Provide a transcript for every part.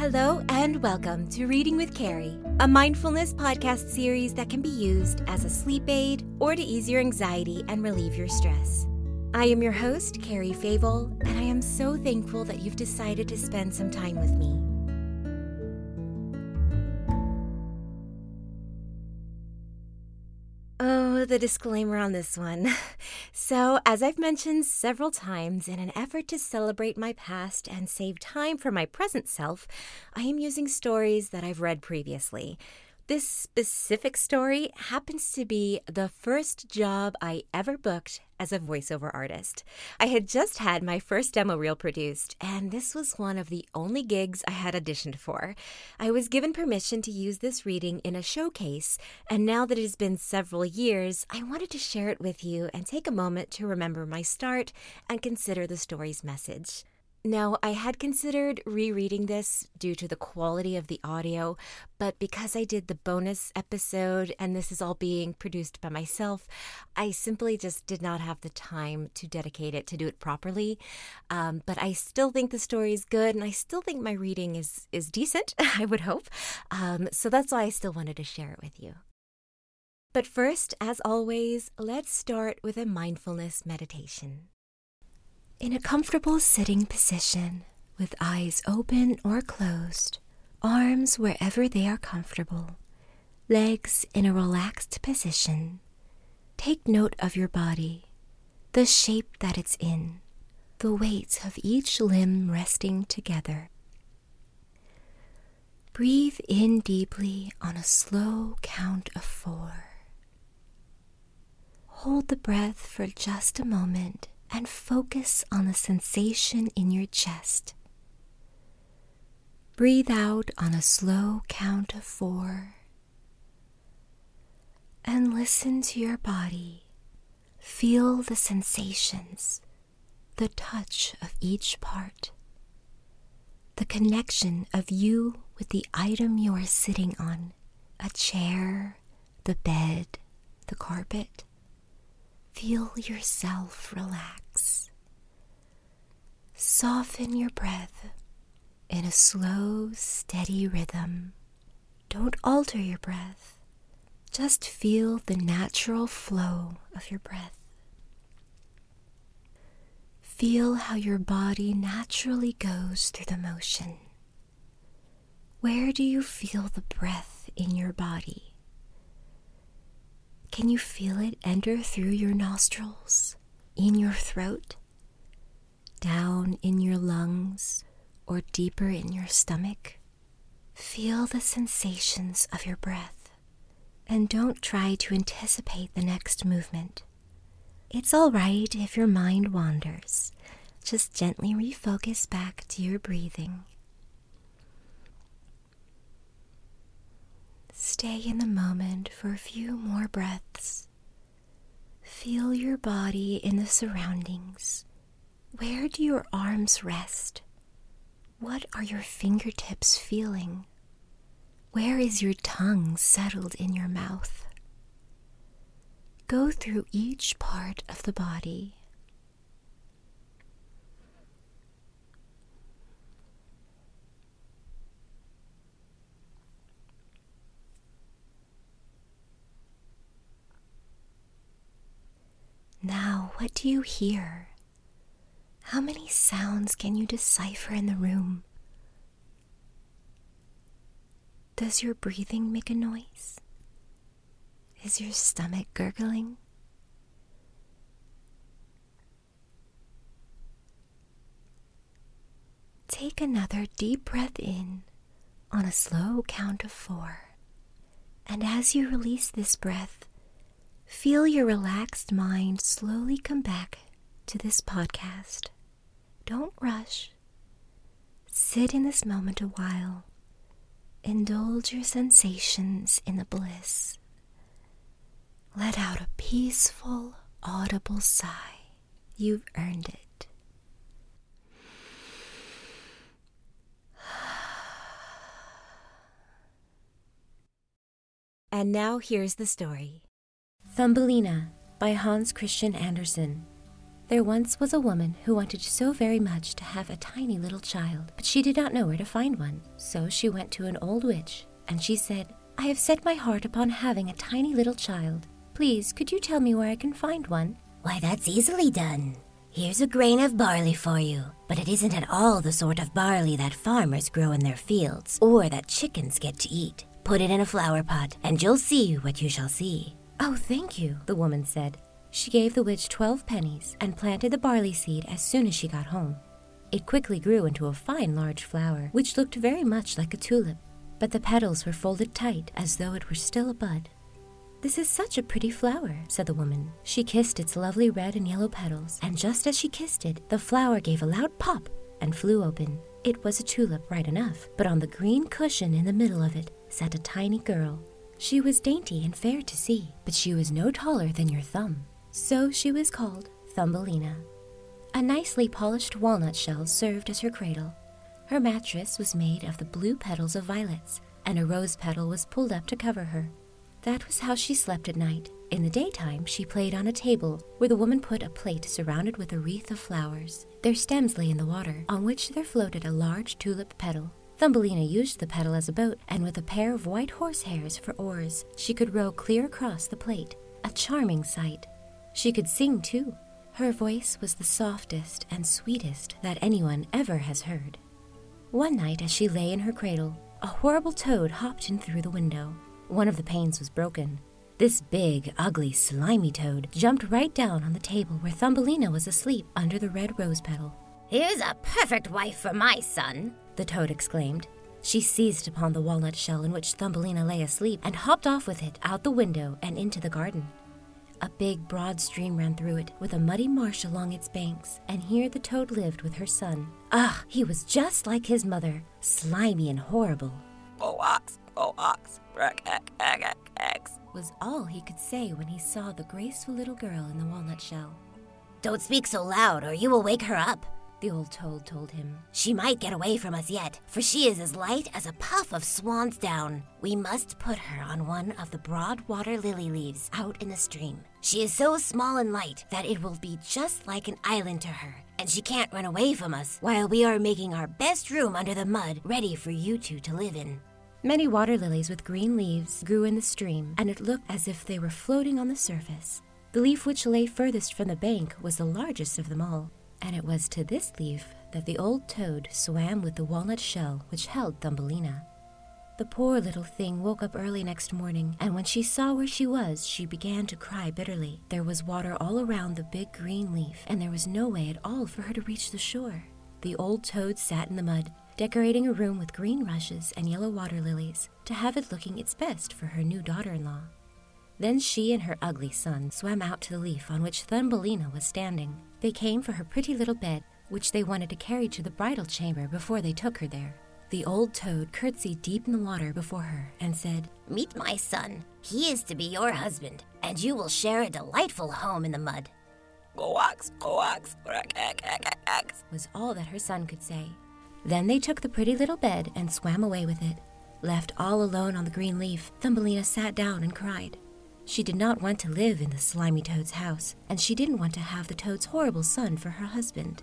Hello and welcome to Reading with Carrie, a mindfulness podcast series that can be used as a sleep aid or to ease your anxiety and relieve your stress. I am your host, Carrie Fable, and I am so thankful that you've decided to spend some time with me. The disclaimer on this one. So, as I've mentioned several times, in an effort to celebrate my past and save time for my present self, I am using stories that I've read previously. This specific story happens to be the first job I ever booked as a voiceover artist. I had just had my first demo reel produced, and this was one of the only gigs I had auditioned for. I was given permission to use this reading in a showcase, and now that it has been several years, I wanted to share it with you and take a moment to remember my start and consider the story's message. Now, I had considered rereading this due to the quality of the audio, but because I did the bonus episode and this is all being produced by myself, I simply just did not have the time to dedicate it to do it properly. Um, but I still think the story is good, and I still think my reading is is decent. I would hope. Um, so that's why I still wanted to share it with you. But first, as always, let's start with a mindfulness meditation. In a comfortable sitting position, with eyes open or closed, arms wherever they are comfortable, legs in a relaxed position, take note of your body, the shape that it's in, the weight of each limb resting together. Breathe in deeply on a slow count of four. Hold the breath for just a moment and focus on the sensation in your chest. Breathe out on a slow count of four and listen to your body. Feel the sensations, the touch of each part, the connection of you with the item you are sitting on a chair, the bed, the carpet. Feel yourself relax. Soften your breath in a slow, steady rhythm. Don't alter your breath. Just feel the natural flow of your breath. Feel how your body naturally goes through the motion. Where do you feel the breath in your body? Can you feel it enter through your nostrils, in your throat, down in your lungs, or deeper in your stomach? Feel the sensations of your breath and don't try to anticipate the next movement. It's all right if your mind wanders. Just gently refocus back to your breathing. Stay in the moment for a few more breaths. Feel your body in the surroundings. Where do your arms rest? What are your fingertips feeling? Where is your tongue settled in your mouth? Go through each part of the body Now, what do you hear? How many sounds can you decipher in the room? Does your breathing make a noise? Is your stomach gurgling? Take another deep breath in on a slow count of four. And as you release this breath, Feel your relaxed mind slowly come back to this podcast. Don't rush. Sit in this moment a while. Indulge your sensations in the bliss. Let out a peaceful, audible sigh. You've earned it. And now here's the story. Thumbelina by Hans Christian Andersen. There once was a woman who wanted so very much to have a tiny little child, but she did not know where to find one. So she went to an old witch, and she said, I have set my heart upon having a tiny little child. Please, could you tell me where I can find one? Why, that's easily done. Here's a grain of barley for you, but it isn't at all the sort of barley that farmers grow in their fields or that chickens get to eat. Put it in a flower pot, and you'll see what you shall see. Oh, thank you, the woman said. She gave the witch twelve pennies and planted the barley seed as soon as she got home. It quickly grew into a fine large flower, which looked very much like a tulip, but the petals were folded tight as though it were still a bud. This is such a pretty flower, said the woman. She kissed its lovely red and yellow petals, and just as she kissed it, the flower gave a loud pop and flew open. It was a tulip, right enough, but on the green cushion in the middle of it sat a tiny girl. She was dainty and fair to see, but she was no taller than your thumb. So she was called Thumbelina. A nicely polished walnut shell served as her cradle. Her mattress was made of the blue petals of violets, and a rose petal was pulled up to cover her. That was how she slept at night. In the daytime, she played on a table where the woman put a plate surrounded with a wreath of flowers. Their stems lay in the water, on which there floated a large tulip petal. Thumbelina used the petal as a boat, and with a pair of white horsehairs for oars, she could row clear across the plate. A charming sight. She could sing too. Her voice was the softest and sweetest that anyone ever has heard. One night, as she lay in her cradle, a horrible toad hopped in through the window. One of the panes was broken. This big, ugly, slimy toad jumped right down on the table where Thumbelina was asleep under the red rose petal. Here's a perfect wife for my son, the toad exclaimed. She seized upon the walnut shell in which Thumbelina lay asleep and hopped off with it out the window and into the garden. A big, broad stream ran through it, with a muddy marsh along its banks, and here the toad lived with her son. Ah, he was just like his mother, slimy and horrible. Go ox, go ox, egg, egg, egg, eggs, was all he could say when he saw the graceful little girl in the walnut shell. Don't speak so loud, or you will wake her up, the old toad told him. She might get away from us yet, for she is as light as a puff of swan's down. We must put her on one of the broad water lily leaves out in the stream. She is so small and light that it will be just like an island to her, and she can't run away from us while we are making our best room under the mud ready for you two to live in. Many water lilies with green leaves grew in the stream, and it looked as if they were floating on the surface. The leaf which lay furthest from the bank was the largest of them all and it was to this leaf that the old toad swam with the walnut shell which held Thumbelina. The poor little thing woke up early next morning, and when she saw where she was, she began to cry bitterly. There was water all around the big green leaf, and there was no way at all for her to reach the shore. The old toad sat in the mud, decorating a room with green rushes and yellow water lilies to have it looking its best for her new daughter in law. Then she and her ugly son swam out to the leaf on which Thumbelina was standing. They came for her pretty little bed, which they wanted to carry to the bridal chamber before they took her there. The old toad curtsied deep in the water before her and said, Meet my son. He is to be your husband, and you will share a delightful home in the mud. Coax, coax, was all that her son could say. Then they took the pretty little bed and swam away with it. Left all alone on the green leaf, Thumbelina sat down and cried. She did not want to live in the slimy toad's house, and she didn't want to have the toad's horrible son for her husband.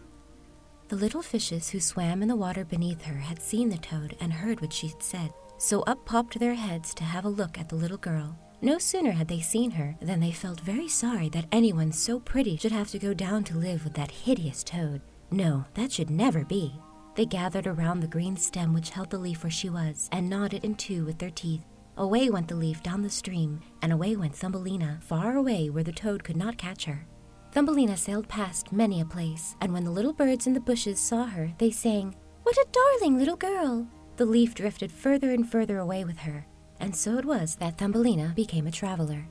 The little fishes who swam in the water beneath her had seen the toad and heard what she had said, so up popped their heads to have a look at the little girl. No sooner had they seen her than they felt very sorry that anyone so pretty should have to go down to live with that hideous toad. No, that should never be. They gathered around the green stem which held the leaf where she was and gnawed it in two with their teeth Away went the leaf down the stream, and away went Thumbelina, far away where the toad could not catch her. Thumbelina sailed past many a place, and when the little birds in the bushes saw her, they sang, What a darling little girl! The leaf drifted further and further away with her, and so it was that Thumbelina became a traveler.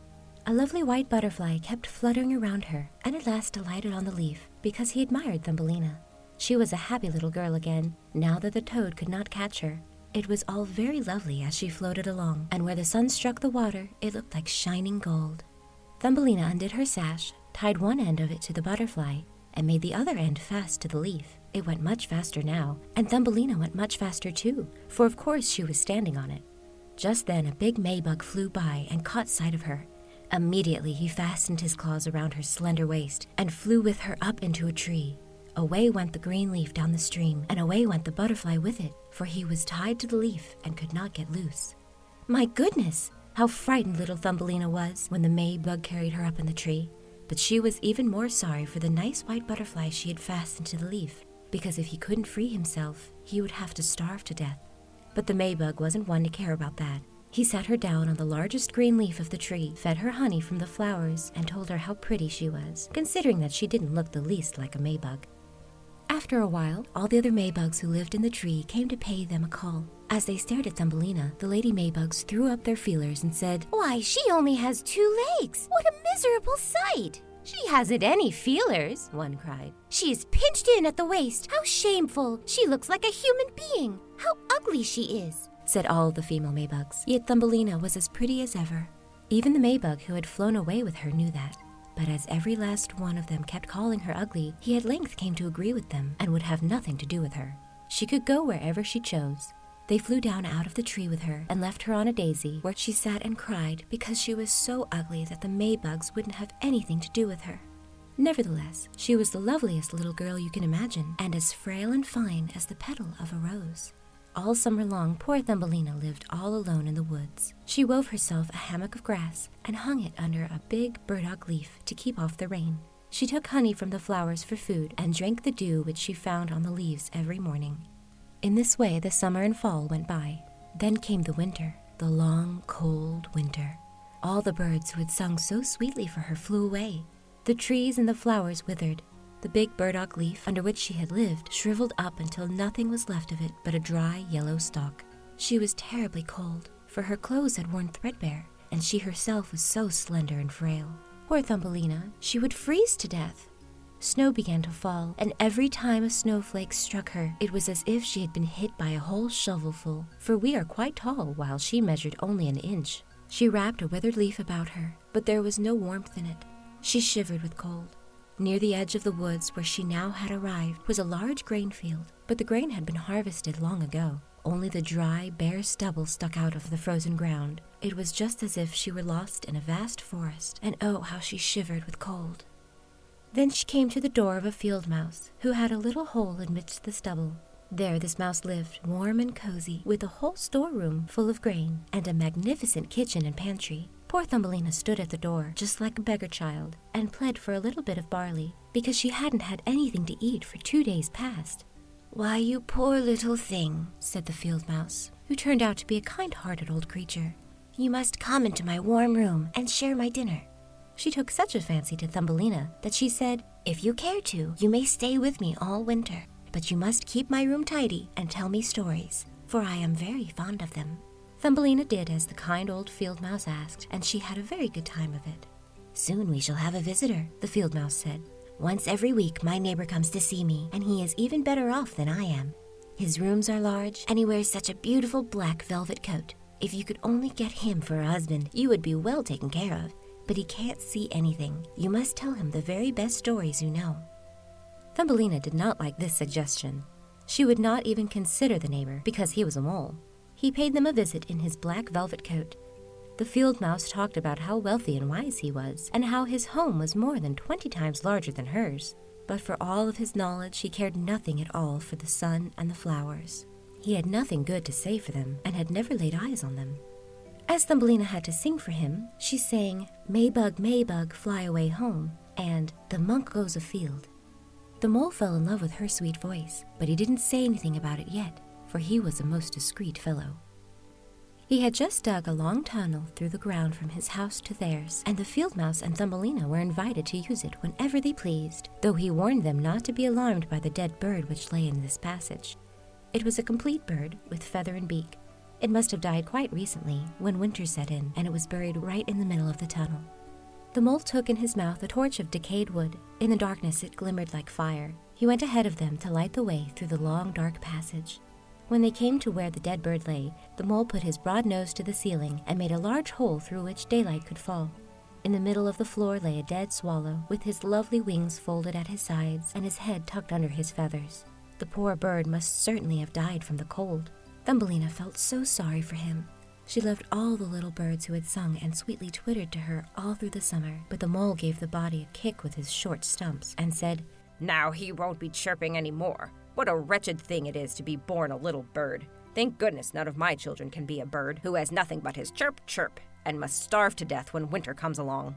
A lovely white butterfly kept fluttering around her, and at last alighted on the leaf because he admired Thumbelina. She was a happy little girl again, now that the toad could not catch her, it was all very lovely as she floated along, and where the sun struck the water, it looked like shining gold. Thumbelina undid her sash, tied one end of it to the butterfly, and made the other end fast to the leaf. It went much faster now, and Thumbelina went much faster too, for of course she was standing on it. Just then a big Maybug flew by and caught sight of her. Immediately, he fastened his claws around her slender waist and flew with her up into a tree. Away went the green leaf down the stream, and away went the butterfly with it, for he was tied to the leaf and could not get loose. My goodness! How frightened little Thumbelina was when the May bug carried her up in the tree. But she was even more sorry for the nice white butterfly she had fastened to the leaf, because if he couldn't free himself, he would have to starve to death. But the May bug wasn't one to care about that. He sat her down on the largest green leaf of the tree, fed her honey from the flowers, and told her how pretty she was, considering that she didn't look the least like a Maybug. After a while, all the other Maybugs who lived in the tree came to pay them a call. As they stared at Thumbelina, the lady Maybugs threw up their feelers and said, Why, she only has two legs! What a miserable sight! She hasn't any feelers, one cried. She is pinched in at the waist. How shameful! She looks like a human being. How ugly she is, said all the female Maybugs. Yet Thumbelina was as pretty as ever. Even the Maybug who had flown away with her knew that. But as every last one of them kept calling her ugly, he at length came to agree with them and would have nothing to do with her. She could go wherever she chose. They flew down out of the tree with her and left her on a daisy, where she sat and cried because she was so ugly that the Maybugs wouldn't have anything to do with her. Nevertheless, she was the loveliest little girl you can imagine, and as frail and fine as the petal of a rose. All summer long, poor Thumbelina lived all alone in the woods. She wove herself a hammock of grass and hung it under a big burdock leaf to keep off the rain. She took honey from the flowers for food and drank the dew which she found on the leaves every morning. In this way, the summer and fall went by. Then came the winter, the long, cold winter. All the birds who had sung so sweetly for her flew away. The trees and the flowers withered, the big burdock leaf under which she had lived shriveled up until nothing was left of it but a dry yellow stalk. She was terribly cold, for her clothes had worn threadbare, and she herself was so slender and frail. Poor Thumbelina, she would freeze to death. Snow began to fall, and every time a snowflake struck her, it was as if she had been hit by a whole shovelful, for we are quite tall, while she measured only an inch. She wrapped a withered leaf about her, but there was no warmth in it. She shivered with cold. Near the edge of the woods where she now had arrived was a large grain field, but the grain had been harvested long ago. Only the dry, bare stubble stuck out of the frozen ground. It was just as if she were lost in a vast forest, and oh, how she shivered with cold. Then she came to the door of a field mouse, who had a little hole amidst the stubble. There this mouse lived, warm and cozy, with a whole storeroom full of grain, and a magnificent kitchen and pantry. Poor Thumbelina stood at the door, just like a beggar child, and pled for a little bit of barley, because she hadn't had anything to eat for two days past. Why, you poor little thing, said the field mouse, who turned out to be a kind hearted old creature. You must come into my warm room and share my dinner. She took such a fancy to Thumbelina that she said, If you care to, you may stay with me all winter, but you must keep my room tidy and tell me stories, for I am very fond of them. Thumbelina did as the kind old field mouse asked, and she had a very good time of it. Soon we shall have a visitor, the field mouse said. Once every week, my neighbor comes to see me, and he is even better off than I am. His rooms are large, and he wears such a beautiful black velvet coat. If you could only get him for a husband, you would be well taken care of. But he can't see anything. You must tell him the very best stories you know. Thumbelina did not like this suggestion. She would not even consider the neighbor because he was a mole he paid them a visit in his black velvet coat. The field mouse talked about how wealthy and wise he was, and how his home was more than twenty times larger than hers. But for all of his knowledge, he cared nothing at all for the sun and the flowers. He had nothing good to say for them, and had never laid eyes on them. As Thumbelina had to sing for him, she sang, Maybug, Maybug, fly away home, and The monk goes afield. The mole fell in love with her sweet voice, but he didn't say anything about it yet for he was a most discreet fellow. He had just dug a long tunnel through the ground from his house to theirs, and the field mouse and Thumbelina were invited to use it whenever they pleased, though he warned them not to be alarmed by the dead bird which lay in this passage. It was a complete bird, with feather and beak. It must have died quite recently, when winter set in, and it was buried right in the middle of the tunnel. The mole took in his mouth a torch of decayed wood. In the darkness, it glimmered like fire. He went ahead of them to light the way through the long, dark passage. When they came to where the dead bird lay, the mole put his broad nose to the ceiling and made a large hole through which daylight could fall. In the middle of the floor lay a dead swallow, with his lovely wings folded at his sides and his head tucked under his feathers. The poor bird must certainly have died from the cold. Thumbelina felt so sorry for him. She loved all the little birds who had sung and sweetly twittered to her all through the summer, but the mole gave the body a kick with his short stumps and said, Now he won't be chirping any more. What a wretched thing it is to be born a little bird. Thank goodness none of my children can be a bird who has nothing but his chirp chirp and must starve to death when winter comes along.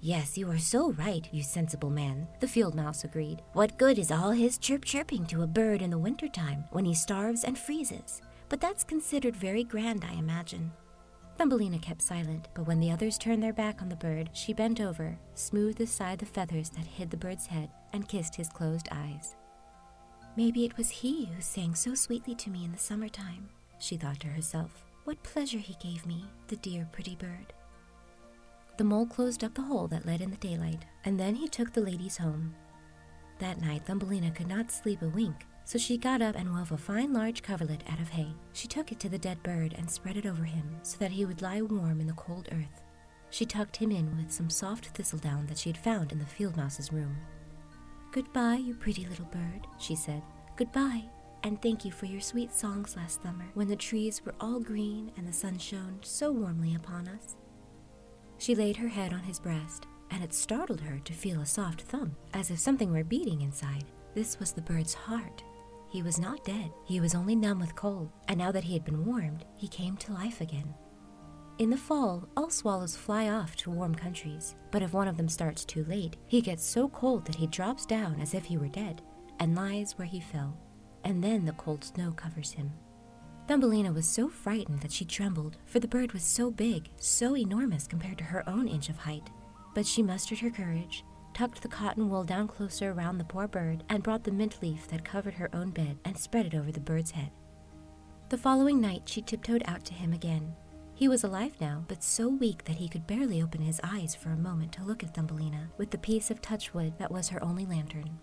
Yes, you are so right, you sensible man, the field mouse agreed. What good is all his chirp chirping to a bird in the winter time when he starves and freezes? but that's considered very grand, I imagine. Thumbelina kept silent, but when the others turned their back on the bird, she bent over, smoothed aside the feathers that hid the bird's head, and kissed his closed eyes. Maybe it was he who sang so sweetly to me in the summertime, she thought to herself. What pleasure he gave me, the dear pretty bird. The mole closed up the hole that led in the daylight, and then he took the ladies home. That night, Thumbelina could not sleep a wink, so she got up and wove a fine large coverlet out of hay. She took it to the dead bird and spread it over him so that he would lie warm in the cold earth. She tucked him in with some soft thistledown that she had found in the field mouse's room. Goodbye, you pretty little bird, she said. Goodbye, and thank you for your sweet songs last summer when the trees were all green and the sun shone so warmly upon us. She laid her head on his breast, and it startled her to feel a soft thump, as if something were beating inside. This was the bird's heart, he was not dead, he was only numb with cold, and now that he had been warmed, he came to life again. In the fall, all swallows fly off to warm countries, but if one of them starts too late, he gets so cold that he drops down as if he were dead and lies where he fell, and then the cold snow covers him. Thumbelina was so frightened that she trembled, for the bird was so big, so enormous compared to her own inch of height. But she mustered her courage tucked the cotton wool down closer around the poor bird, and brought the mint leaf that covered her own bed and spread it over the bird's head. The following night, she tiptoed out to him again. He was alive now, but so weak that he could barely open his eyes for a moment to look at Thumbelina with the piece of touchwood that was her only lantern.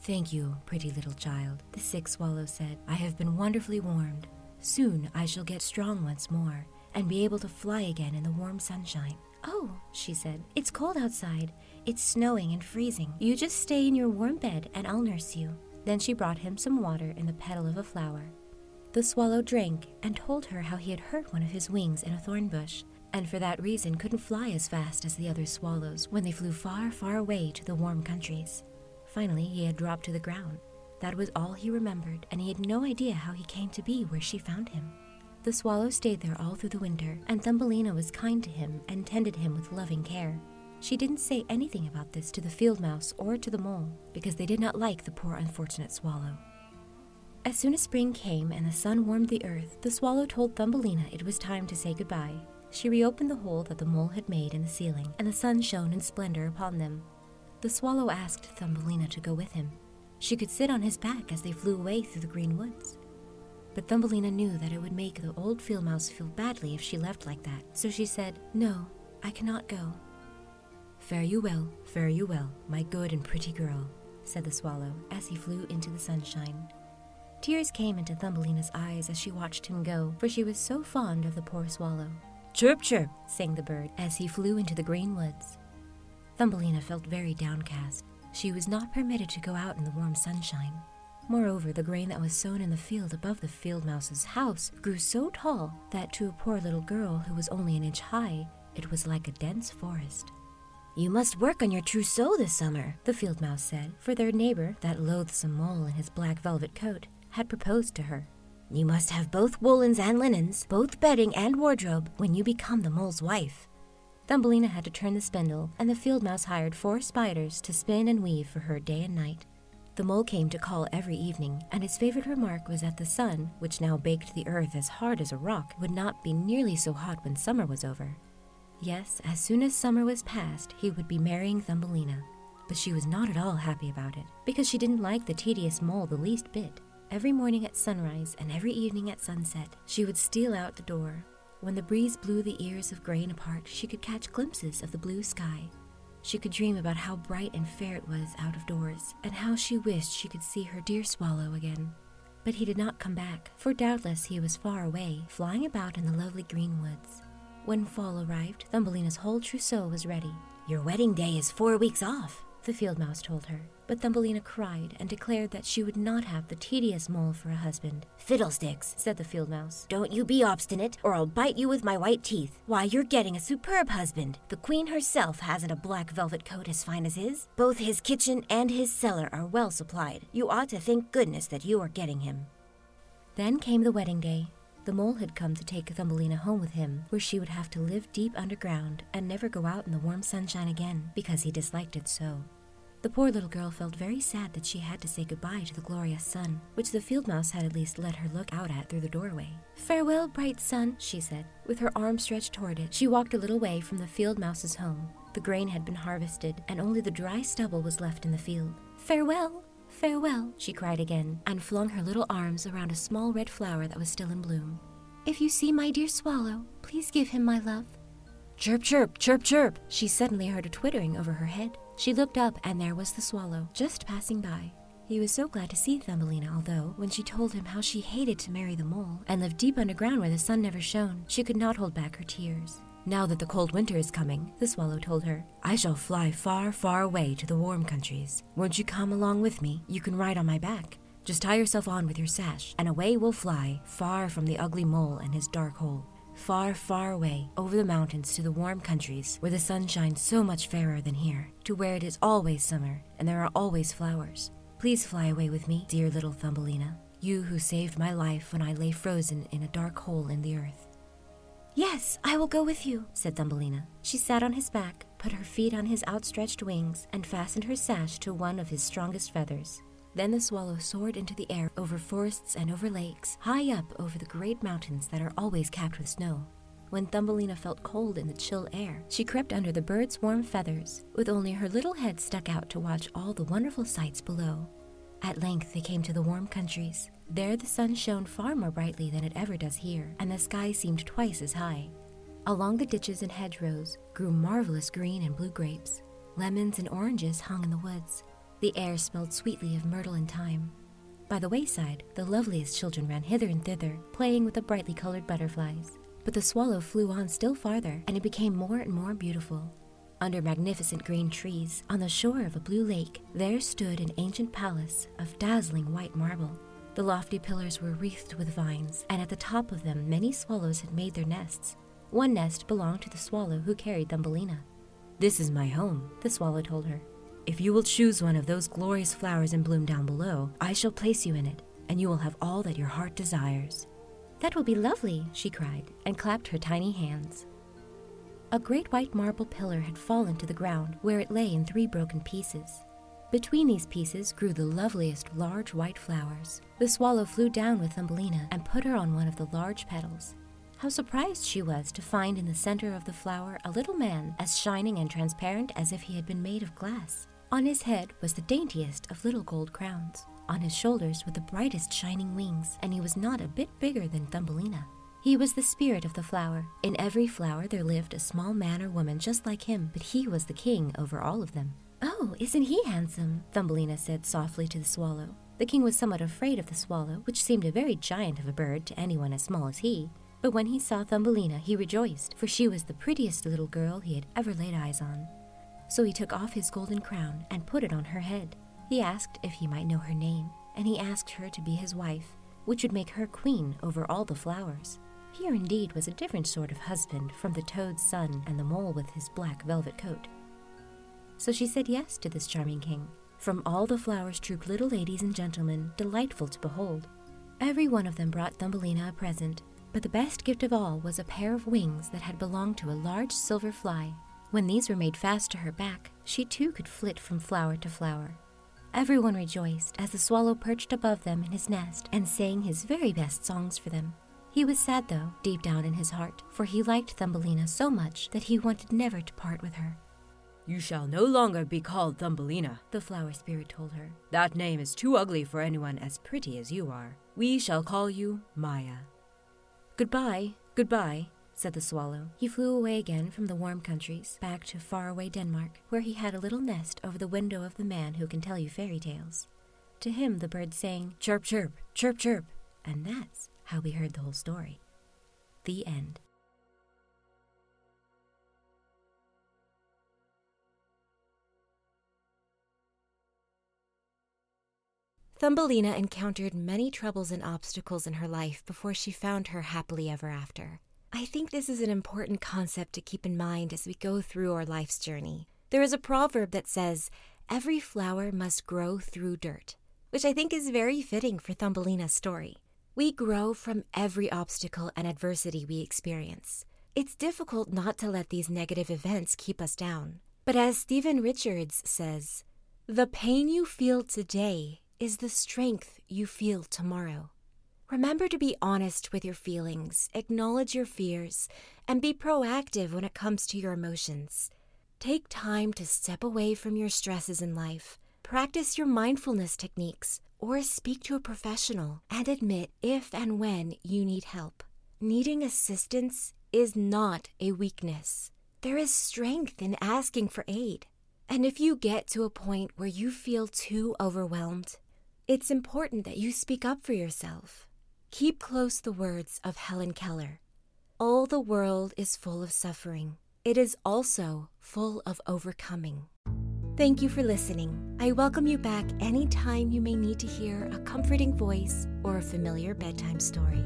Thank you, pretty little child, the sick swallow said. I have been wonderfully warmed. Soon I shall get strong once more and be able to fly again in the warm sunshine. Oh, she said, it's cold outside. It's snowing and freezing. You just stay in your warm bed and I'll nurse you. Then she brought him some water in the petal of a flower. The swallow drank and told her how he had hurt one of his wings in a thorn bush, and for that reason couldn't fly as fast as the other swallows when they flew far, far away to the warm countries. Finally, he had dropped to the ground. That was all he remembered, and he had no idea how he came to be where she found him. The swallow stayed there all through the winter, and Thumbelina was kind to him and tended him with loving care. She didn't say anything about this to the field mouse or to the mole, because they did not like the poor unfortunate swallow. As soon as spring came and the sun warmed the earth, the swallow told Thumbelina it was time to say goodbye. She reopened the hole that the mole had made in the ceiling, and the sun shone in splendor upon them. The swallow asked Thumbelina to go with him. She could sit on his back as they flew away through the green woods. But Thumbelina knew that it would make the old field mouse feel badly if she left like that, so she said, No, I cannot go. Fare you well, fare you well, my good and pretty girl, said the swallow as he flew into the sunshine. Tears came into Thumbelina's eyes as she watched him go, for she was so fond of the poor swallow. Chirp, chirp, sang the bird as he flew into the green woods. Thumbelina felt very downcast. She was not permitted to go out in the warm sunshine. Moreover, the grain that was sown in the field above the field mouse's house grew so tall that to a poor little girl who was only an inch high, it was like a dense forest. You must work on your trousseau this summer, the field mouse said, for their neighbor, that loathsome mole in his black velvet coat, had proposed to her. You must have both woolens and linens, both bedding and wardrobe, when you become the mole's wife. Thumbelina had to turn the spindle, and the field mouse hired four spiders to spin and weave for her day and night. The mole came to call every evening, and his favorite remark was that the sun, which now baked the earth as hard as a rock, would not be nearly so hot when summer was over. Yes, as soon as summer was past, he would be marrying Thumbelina. But she was not at all happy about it, because she didn't like the tedious mole the least bit. Every morning at sunrise and every evening at sunset, she would steal out the door. When the breeze blew the ears of grain apart, she could catch glimpses of the blue sky she could dream about how bright and fair it was out of doors, and how she wished she could see her dear swallow again. But he did not come back, for doubtless he was far away, flying about in the lovely green woods. When fall arrived, Thumbelina's whole trousseau was ready. Your wedding day is four weeks off, the field mouse told her. But Thumbelina cried and declared that she would not have the tedious mole for a husband. Fiddlesticks, said the field mouse. Don't you be obstinate, or I'll bite you with my white teeth. Why, you're getting a superb husband. The queen herself hasn't a black velvet coat as fine as his. Both his kitchen and his cellar are well supplied. You ought to thank goodness that you are getting him. Then came the wedding day. The mole had come to take Thumbelina home with him, where she would have to live deep underground and never go out in the warm sunshine again because he disliked it so. The poor little girl felt very sad that she had to say goodbye to the glorious sun, which the field mouse had at least let her look out at through the doorway. Farewell, bright sun, she said. With her arm stretched toward it, she walked a little way from the field mouse's home. The grain had been harvested, and only the dry stubble was left in the field. Farewell, Farewell, she cried again, and flung her little arms around a small red flower that was still in bloom. If you see my dear swallow, please give him my love. Chirp, chirp, chirp, chirp! She suddenly heard a twittering over her head. She looked up, and there was the swallow, just passing by. He was so glad to see Thumbelina, although, when she told him how she hated to marry the mole and live deep underground where the sun never shone, she could not hold back her tears. Now that the cold winter is coming, the swallow told her, I shall fly far, far away to the warm countries. Won't you come along with me? You can ride on my back. Just tie yourself on with your sash, and away we'll fly, far from the ugly mole and his dark hole. Far, far away, over the mountains to the warm countries, where the sun shines so much fairer than here, to where it is always summer, and there are always flowers. Please fly away with me, dear little Thumbelina, you who saved my life when I lay frozen in a dark hole in the earth. Yes, I will go with you, said Thumbelina. She sat on his back, put her feet on his outstretched wings, and fastened her sash to one of his strongest feathers. Then the swallow soared into the air over forests and over lakes, high up over the great mountains that are always capped with snow. When Thumbelina felt cold in the chill air, she crept under the bird's warm feathers, with only her little head stuck out to watch all the wonderful sights below. At length they came to the warm countries. There the sun shone far more brightly than it ever does here, and the sky seemed twice as high. Along the ditches and hedgerows grew marvelous green and blue grapes. Lemons and oranges hung in the woods. The air smelled sweetly of myrtle and thyme. By the wayside, the loveliest children ran hither and thither, playing with the brightly colored butterflies. But the swallow flew on still farther, and it became more and more beautiful. Under magnificent green trees, on the shore of a blue lake, there stood an ancient palace of dazzling white marble. The lofty pillars were wreathed with vines, and at the top of them many swallows had made their nests. One nest belonged to the swallow who carried Thumbelina. This is my home, the swallow told her. If you will choose one of those glorious flowers in bloom down below, I shall place you in it, and you will have all that your heart desires. That will be lovely, she cried, and clapped her tiny hands. A great white marble pillar had fallen to the ground, where it lay in three broken pieces. Between these pieces grew the loveliest large white flowers. The swallow flew down with Thumbelina and put her on one of the large petals. How surprised she was to find in the center of the flower a little man as shining and transparent as if he had been made of glass. On his head was the daintiest of little gold crowns. On his shoulders were the brightest shining wings, and he was not a bit bigger than Thumbelina. He was the spirit of the flower. In every flower there lived a small man or woman just like him, but he was the king over all of them. Oh, isn't he handsome? Thumbelina said softly to the swallow. The king was somewhat afraid of the swallow, which seemed a very giant of a bird to anyone as small as he. But when he saw Thumbelina, he rejoiced, for she was the prettiest little girl he had ever laid eyes on. So he took off his golden crown and put it on her head. He asked if he might know her name, and he asked her to be his wife, which would make her queen over all the flowers. Here indeed was a different sort of husband from the toad's son and the mole with his black velvet coat. So she said yes to this charming king. From all the flowers trooped little ladies and gentlemen, delightful to behold. Every one of them brought Thumbelina a present, but the best gift of all was a pair of wings that had belonged to a large silver fly. When these were made fast to her back, she too could flit from flower to flower. Everyone rejoiced as the swallow perched above them in his nest and sang his very best songs for them. He was sad, though, deep down in his heart, for he liked Thumbelina so much that he wanted never to part with her. You shall no longer be called Thumbelina, the flower spirit told her. That name is too ugly for anyone as pretty as you are. We shall call you Maia. Goodbye, goodbye, said the swallow. He flew away again from the warm countries, back to faraway Denmark, where he had a little nest over the window of the man who can tell you fairy tales. To him the bird sang, Chirp, chirp, chirp, chirp, and that's how we heard the whole story. The end. Thumbelina encountered many troubles and obstacles in her life before she found her happily ever after. I think this is an important concept to keep in mind as we go through our life's journey. There is a proverb that says, Every flower must grow through dirt, which I think is very fitting for Thumbelina's story. We grow from every obstacle and adversity we experience. It's difficult not to let these negative events keep us down. But as Stephen Richards says, the pain you feel today is the strength you feel tomorrow. Remember to be honest with your feelings, acknowledge your fears, and be proactive when it comes to your emotions. Take time to step away from your stresses in life, practice your mindfulness techniques, or speak to a professional and admit if and when you need help. Needing assistance is not a weakness. There is strength in asking for aid. And if you get to a point where you feel too overwhelmed, it's important that you speak up for yourself. Keep close the words of Helen Keller All the world is full of suffering, it is also full of overcoming. Thank you for listening. I welcome you back anytime you may need to hear a comforting voice or a familiar bedtime story.